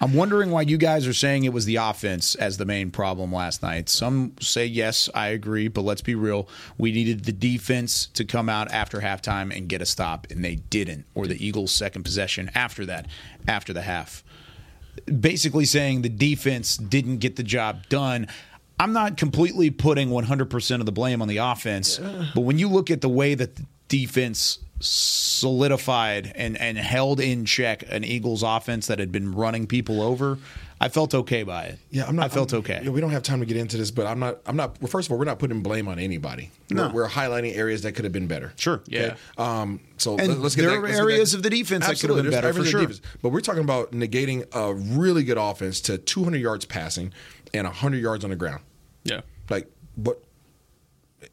I'm wondering why you guys are saying it was the offense as the main problem last night. Some say yes, I agree, but let's be real. We needed the defense to come out after halftime and get a stop, and they didn't. Or the Eagles' second possession after that, after the half." basically saying the defense didn't get the job done. I'm not completely putting 100% of the blame on the offense, but when you look at the way that the defense solidified and, and held in check an Eagles offense that had been running people over, I felt okay by it. Yeah, I'm not. I felt I'm- okay. you know, we don't have time to get into this, but I'm not. I'm not. Well, first of all, we're not putting blame on anybody. No. we're, we're highlighting areas that could have been better. Sure. Okay? Um. So And let- let's get there that- are let's areas that- of the defense that could have been there's better, for sure. defense. But we're talking about negating a really good offense to 200 yards passing and 100 yards on the ground. Yeah. Like what?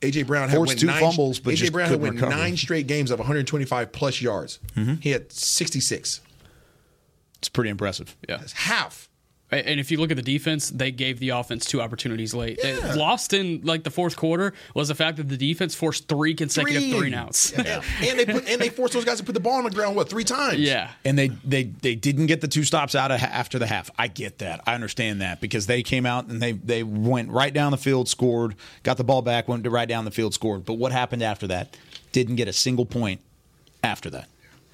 AJ Brown had Forced went two nine, fumbles, but AJ just Brown had couldn't went recover. nine straight games of 125 plus yards. Mm-hmm. He had 66. It's pretty impressive. Yeah. That's half. A- And if you look at the defense, they gave the offense two opportunities late. It- lost in like the fourth quarter was the fact that the defense forced three consecutive three, Three. and outs. <laughs> and they put and they forced those guys to put the ball on the ground what three times? Yeah. And they they they didn't get the two stops out of, after the half. I get that. I understand that because they came out and they they went right down the field, scored, got the ball back, went right down the field, scored. But what happened after that? Didn't get a single point after that.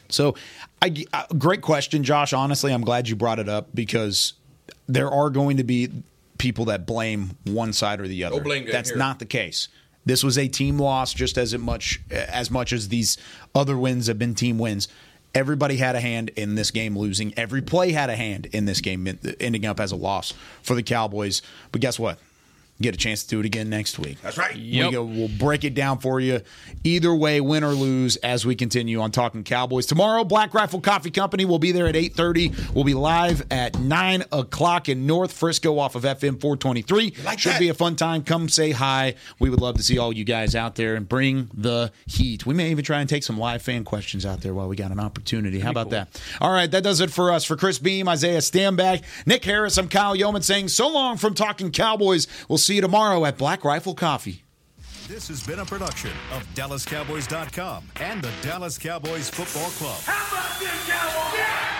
So, I uh, great question, Josh. Honestly, I'm glad you brought it up because there are going to be people that blame one side or the other. No blame That's here. not the case. This was a team loss just as much as much as these other wins have been team wins. Everybody had a hand in this game losing. Every play had a hand in this game ending up as a loss for the Cowboys. But guess what? Get a chance to do it again next week. That's right. We go, we'll break it down for you either way, win or lose, as we continue on Talking Cowboys. Tomorrow, Black Rifle Coffee Company will be there at 8.30. We'll be live at 9 o'clock in North Frisco off of FM 423. like Should that? be a fun time. Come say hi. We would love to see all you guys out there and bring the heat. We may even try and take some live fan questions out there while we got an opportunity. How about that? All right, that does it for us. For Chris Beam, Isaiah Stanback, Nick Harris, I'm Kyle Youmans saying so long from Talking Cowboys. We'll see you tomorrow at Black Rifle Coffee. This has been a production of DallasCowboys.com and the Dallas Cowboys Football Club. How about this, Cowboys?